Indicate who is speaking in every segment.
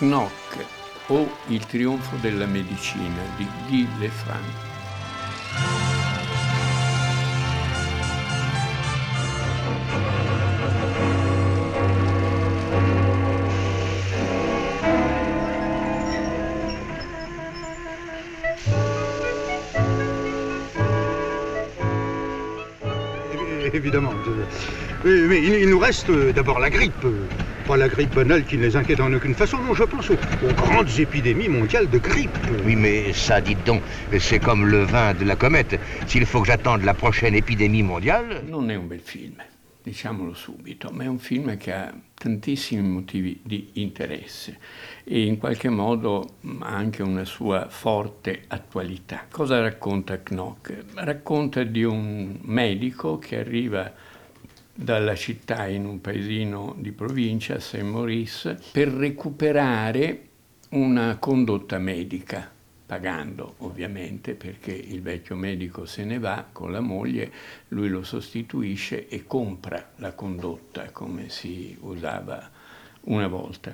Speaker 1: Knock o Il trionfo della medicina di Guy Lefranc.
Speaker 2: évidemment. Mais, il, nous reste d'abord la grippe. Pas la grippe banale qui ne les inquiète en aucune façon, non, je pense aux, aux grandes épidémies mondiales de grippe.
Speaker 3: Oui, mais ça, dites donc, c'est comme le vin de la comète. S'il faut que j'attende la prochaine épidémie mondiale...
Speaker 1: Non è un bel film, diciamolo subito, ma è un film che ha tantissimi motivi di interesse e in qualche modo ha anche una sua forte attualità. Cosa racconta Knock? Racconta di un medico che arriva dalla città in un paesino di provincia, Saint-Maurice, per recuperare una condotta medica pagando ovviamente perché il vecchio medico se ne va con la moglie, lui lo sostituisce e compra la condotta come si usava una volta.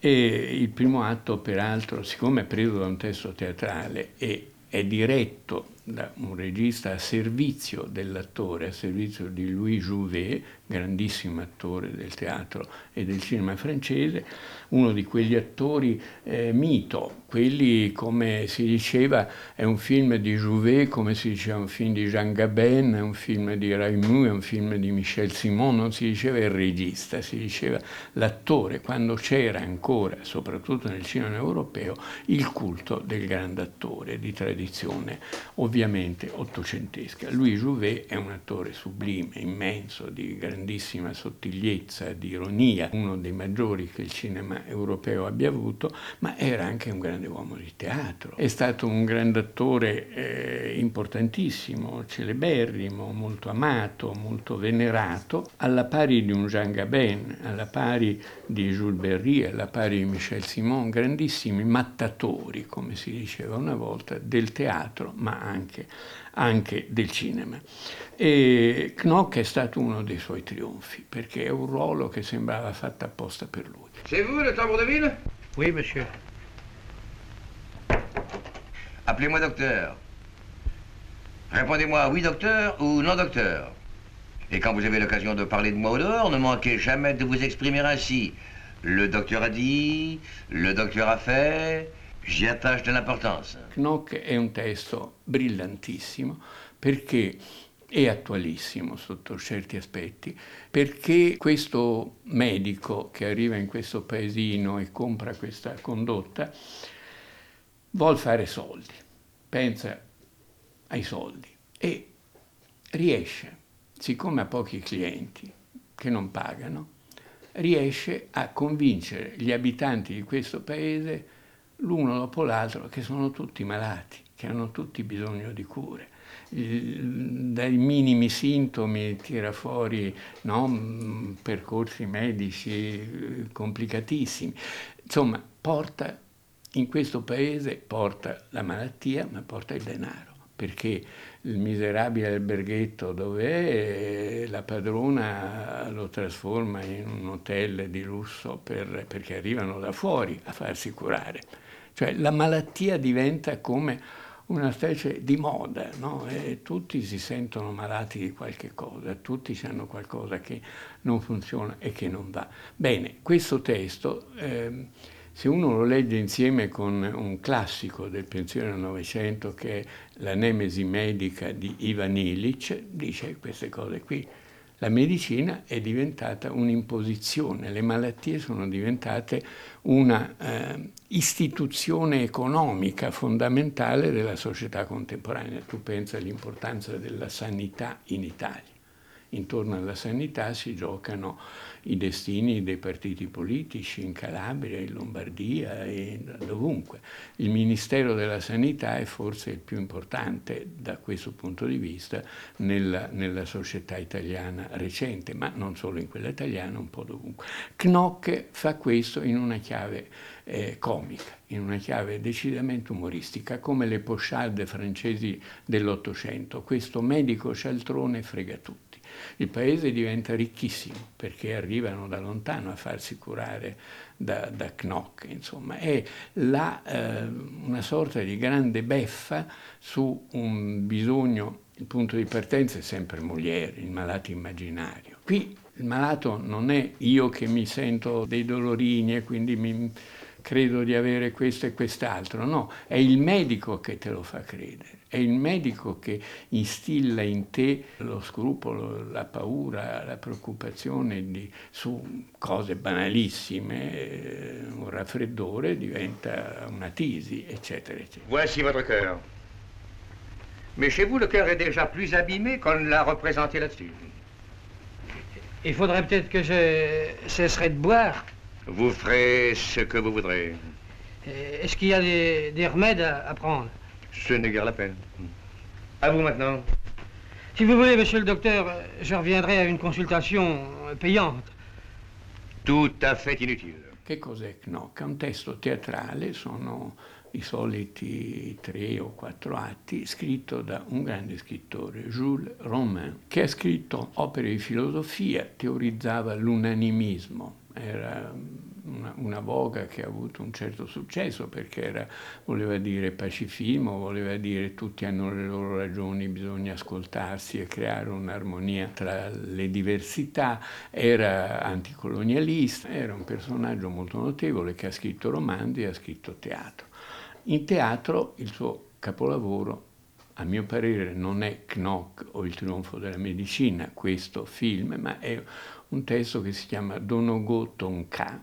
Speaker 1: E il primo atto, peraltro, siccome è preso da un testo teatrale e è diretto da un regista a servizio dell'attore, a servizio di Louis Jouvet, grandissimo attore del teatro e del cinema francese, uno di quegli attori eh, mito, quelli come si diceva è un film di Jouvet, come si diceva un film di Jean Gabin, è un film di Raimou, è un film di Michel Simon, non si diceva il regista, si diceva l'attore, quando c'era ancora, soprattutto nel cinema europeo, il culto del grande attore di tradizione. Ovviamente ottocentesca. Louis Jouvet è un attore sublime, immenso, di grandissima sottigliezza, di ironia, uno dei maggiori che il cinema europeo abbia avuto, ma era anche un grande uomo di teatro. È stato un grande attore eh, importantissimo, celeberrimo, molto amato, molto venerato, alla pari di un Jean Gabin, alla pari di Jules Berry, alla pari di Michel Simon, grandissimi mattatori, come si diceva una volta, del teatro, ma anche, anche del cinema. E Knock è stato uno dei suoi trionfi, perché è un ruolo che sembrava fatto apposta per lui.
Speaker 4: C'est vous le tambour de ville
Speaker 5: Oui, monsieur.
Speaker 3: Appelez-moi docteur. Répondez-moi oui docteur ou non docteur. Et quand vous avez l'occasion de parler de moi au dehors, ne manquez jamais de vous exprimer ainsi. Le docteur a dit, le docteur a fait, j'y attache de l'importance.
Speaker 1: Knock è un testo brillantissimo perché è attualissimo sotto certi aspetti, perché questo medico che arriva in questo paesino e compra questa condotta vuol fare soldi, pensa ai soldi e riesce, siccome ha pochi clienti che non pagano, riesce a convincere gli abitanti di questo paese l'uno dopo l'altro che sono tutti malati, che hanno tutti bisogno di cure dai minimi sintomi tira fuori no, percorsi medici eh, complicatissimi. Insomma, porta in questo paese porta la malattia, ma porta il denaro, perché il miserabile alberghetto dove è, la padrona lo trasforma in un hotel di lusso per, perché arrivano da fuori a farsi curare. Cioè la malattia diventa come una specie di moda, no? e tutti si sentono malati di qualche cosa, tutti hanno qualcosa che non funziona e che non va. Bene, questo testo, eh, se uno lo legge insieme con un classico del pensiero del Novecento che è La Nemesi medica di Ivan Illich, dice queste cose qui. La medicina è diventata un'imposizione, le malattie sono diventate una eh, istituzione economica fondamentale della società contemporanea. Tu pensa all'importanza della sanità in Italia intorno alla sanità si giocano i destini dei partiti politici in Calabria, in Lombardia e dovunque. Il Ministero della Sanità è forse il più importante da questo punto di vista nella, nella società italiana recente, ma non solo in quella italiana, un po' dovunque. Knock fa questo in una chiave eh, comica, in una chiave decisamente umoristica, come le pochade francesi dell'Ottocento. Questo medico cialtrone frega tutti il paese diventa ricchissimo perché arrivano da lontano a farsi curare da, da Knock, insomma, è la, eh, una sorta di grande beffa su un bisogno, il punto di partenza è sempre Molière, il malato immaginario. Qui il malato non è io che mi sento dei dolorini e quindi mi, credo di avere questo e quest'altro, no, è il medico che te lo fa credere, è il medico che instilla in te lo scrupolo, la paura, la preoccupazione di, su cose banalissime, eh, un raffreddore diventa una tisi, eccetera, eccetera.
Speaker 4: Voici votre cœur. Mais chez vous, le cœur est déjà plus abîmé qu'on l'a représenté là-dessus.
Speaker 5: Il faudrait peut-être que je cesserai de boire.
Speaker 4: Vous ferez ce que vous voudrez.
Speaker 5: Euh, Est-ce qu'il y a des, des remèdes à, à prendre?
Speaker 4: Ce n'est guère la peine. À vous maintenant.
Speaker 5: Si vous voulez, monsieur le docteur, euh, je reviendrai à une consultation euh, payante.
Speaker 4: Tout à fait inutile.
Speaker 1: Che cos'è Knock? È un testo teatrale, sono i soliti tre o quattro atti, scritto da un grande scrittore, Jules Romain, che ha scritto opere di filosofia, teorizzava l'unanimismo, era una, una, voga che ha avuto un certo successo perché era, voleva dire pacifismo, voleva dire tutti hanno le loro ragioni, bisogna ascoltarsi e creare un'armonia tra le diversità, era anticolonialista, era un personaggio molto notevole che ha scritto romanzi e ha scritto teatro. In teatro il suo capolavoro a mio parere non è Knock o il trionfo della medicina, questo film, ma è un testo che si chiama Donogo Tonka,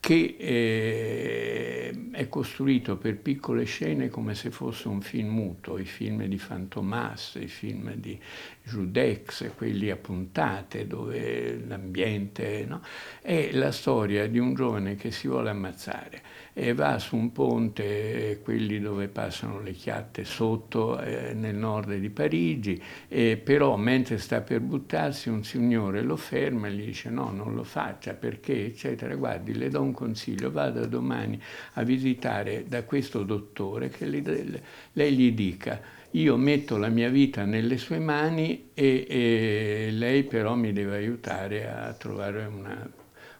Speaker 1: che eh, è costruito per piccole scene come se fosse un film muto, i film di Fantomas, i film di Judex, quelli a puntate dove l'ambiente no? è la storia di un giovane che si vuole ammazzare e va su un ponte, quelli dove passano le chiatte sotto eh, nel nord di Parigi, e però mentre sta per buttarsi un signore lo ferma e gli dice no, non lo faccia perché eccetera, guardi le do un consiglio, vada domani a visitare da questo dottore che lei, lei gli dica io metto la mia vita nelle sue mani e, e lei però mi deve aiutare a trovare una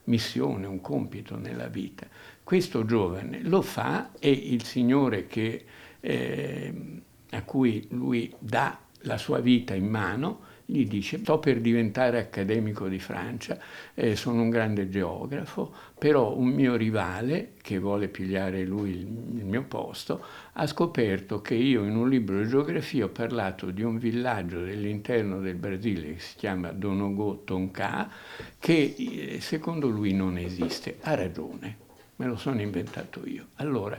Speaker 1: missione, un compito nella vita. Questo giovane lo fa e il Signore che, eh, a cui lui dà la sua vita in mano gli dice sto per diventare accademico di Francia, eh, sono un grande geografo, però un mio rivale, che vuole pigliare lui il, il, mio posto, ha scoperto che io in un libro di geografia ho parlato di un villaggio dell'interno del Brasile che si chiama Donogo Tonka, che eh, secondo lui non esiste. Ha ragione, me lo sono inventato io. Allora,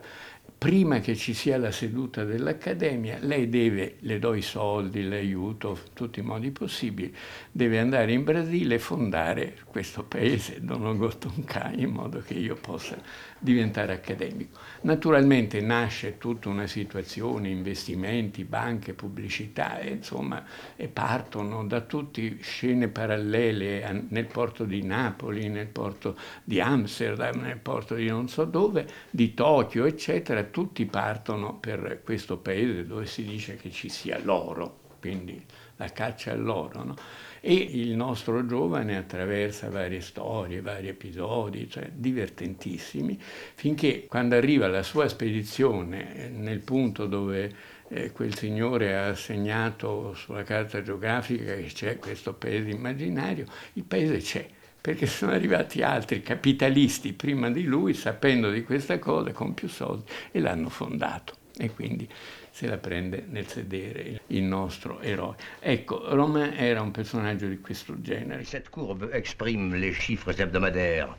Speaker 1: prima che ci sia la seduta dell'Accademia, lei deve, le do i soldi, l'aiuto, tutti i modi possibili, deve andare in Brasile e fondare questo paese, Donogotonkai, in modo che io possa diventare accademico. Naturalmente nasce tutta una situazione, investimenti, banche, pubblicità, e, insomma, e partono da tutte scene parallele nel porto di Napoli, nel porto di Amsterdam, nel porto di non so dove, di Tokyo, eccetera, tutti partono per questo paese dove si dice che ci sia l'oro, quindi la caccia all'oro. No? E il nostro giovane attraversa varie storie, vari episodi, cioè divertentissimi, finché quando arriva la sua spedizione nel punto dove eh, quel signore ha segnato sulla carta geografica che c'è questo paese immaginario, il paese c'è perché sono arrivati altri capitalisti prima di lui, sapendo di questa cosa, con più soldi, e l'hanno fondato. E quindi se la prende nel sedere il nostro eroe. Ecco, Romain era un personaggio di questo genere.
Speaker 3: Cette courbe exprime les chiffres hebdomadaires.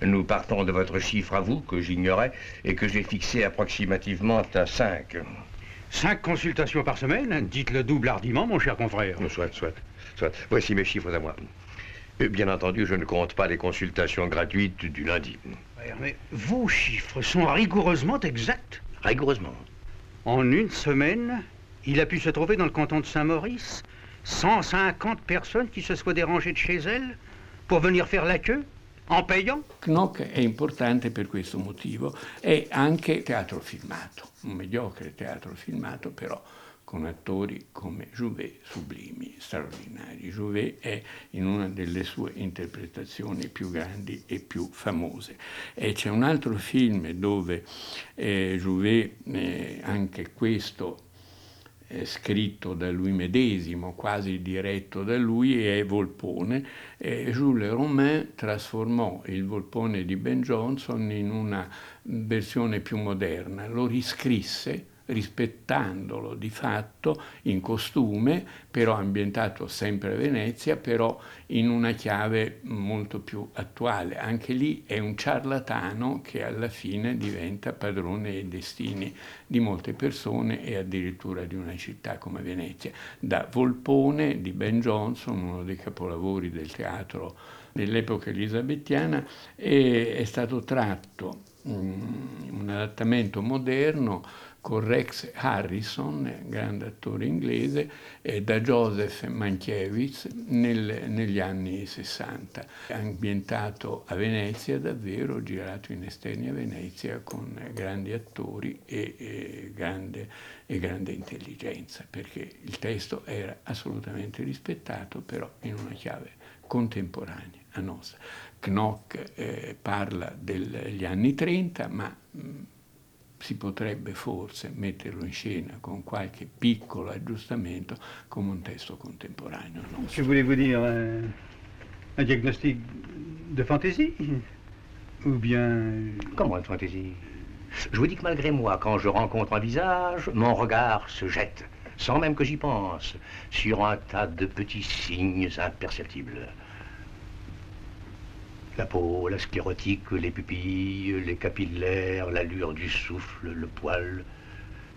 Speaker 3: Nous partons de votre chiffre à vous, que j'ignorais, et que j'ai fixé approximativement à 5.
Speaker 2: Cinq consultations par semaine Dites le double hardiment, mon cher confrère.
Speaker 3: Soit, soit, soit. Voici mes chiffres à moi. Bien entendu, je ne compte pas les consultations gratuites du lundi.
Speaker 2: Mais vos chiffres sont rigoureusement exacts.
Speaker 3: Rigoureusement.
Speaker 2: En une semaine, il a pu se trouver dans le canton de Saint-Maurice 150 personnes qui se soient dérangées de chez elles pour venir faire la queue en payant.
Speaker 1: Knock è importante per questo motivo, è anche teatro filmato, un mediocre teatro filmato, però con attori come Jouvet, sublimi, straordinari. Jouvet è in una delle sue interpretazioni più grandi e più famose. E c'è un altro film dove eh, Jouvet, eh, anche questo scritto da lui medesimo, quasi diretto da lui, è Volpone. Eh, Jules Romain trasformò il Volpone di Ben Jonson in una versione più moderna, lo riscrisse rispettandolo di fatto in costume, però ambientato sempre a Venezia, però in una chiave molto più attuale. Anche lì è un ciarlatano che alla fine diventa padrone dei destini di molte persone e addirittura di una città come Venezia. Da Volpone di Ben Jonson, uno dei capolavori del teatro dell'epoca elisabettiana, è, stato tratto um, un adattamento moderno con Rex Harrison, grande attore inglese, e da Joseph Mankiewicz nel, negli anni 60. Ambientato a Venezia davvero, girato in esterni a Venezia con grandi attori e, e, grande, e grande intelligenza, perché il testo era assolutamente rispettato, però in una chiave contemporanea a nostra. Knock eh, parla degli anni 30, ma mh, si potrebbe forse metterlo in scena con qualche piccolo aggiustamento come un testo contemporaneo.
Speaker 2: Nostro. Che voulez-vous dire un, un diagnostic de fantaisie Ou bien...
Speaker 4: Comment de fantaisie? Je vous dis que malgré moi, quand je rencontre un visage, mon regard se jette, sans même que j'y pense, sur un tas de petits signes imperceptibles. La peau, la sclérotique, les pupilles, les capillaires, l'allure du souffle, le poil,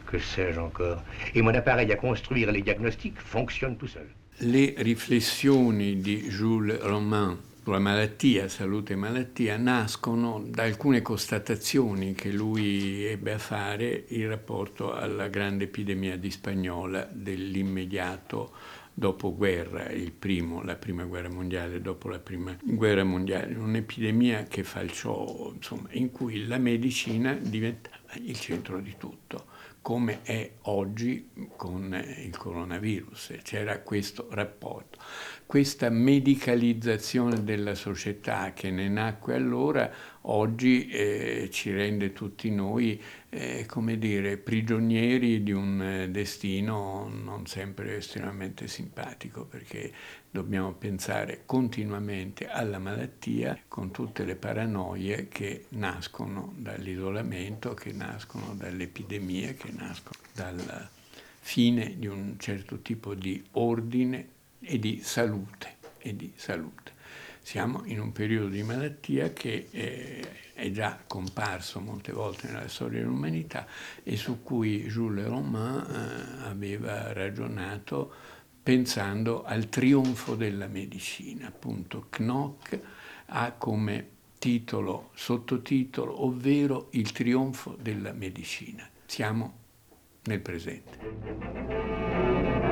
Speaker 4: que sais-je encore. Et mon appareil à construire les diagnostics fonctionne tout seul.
Speaker 1: Le riflessioni di Jules Romain sulla malattia, salute e malattia, nascono da alcune constatazioni che lui ebbe a fare in rapporto alla grande epidemia di spagnola dell'immediato dopoguerra, primo, la prima guerra mondiale, dopo la prima guerra mondiale, un'epidemia che falciò, insomma, in cui la medicina diventava il centro di tutto, come è oggi con il coronavirus. C'era questo rapporto. Questa medicalizzazione della società che ne nacque allora oggi eh, ci rende tutti noi, eh, come dire, prigionieri di un eh, destino non sempre estremamente simpatico, perché dobbiamo pensare continuamente alla malattia con tutte le paranoie che nascono dall'isolamento, che nascono dalle epidemie, che nascono dalla fine di un certo tipo di ordine e di salute. E di salute. Siamo in un periodo di malattia che eh, è già comparso molte volte nella storia dell'umanità e su cui Jules Romain eh, aveva ragionato pensando al trionfo della medicina. Appunto, Knock ha come titolo, sottotitolo, ovvero il trionfo della medicina. Siamo nel presente.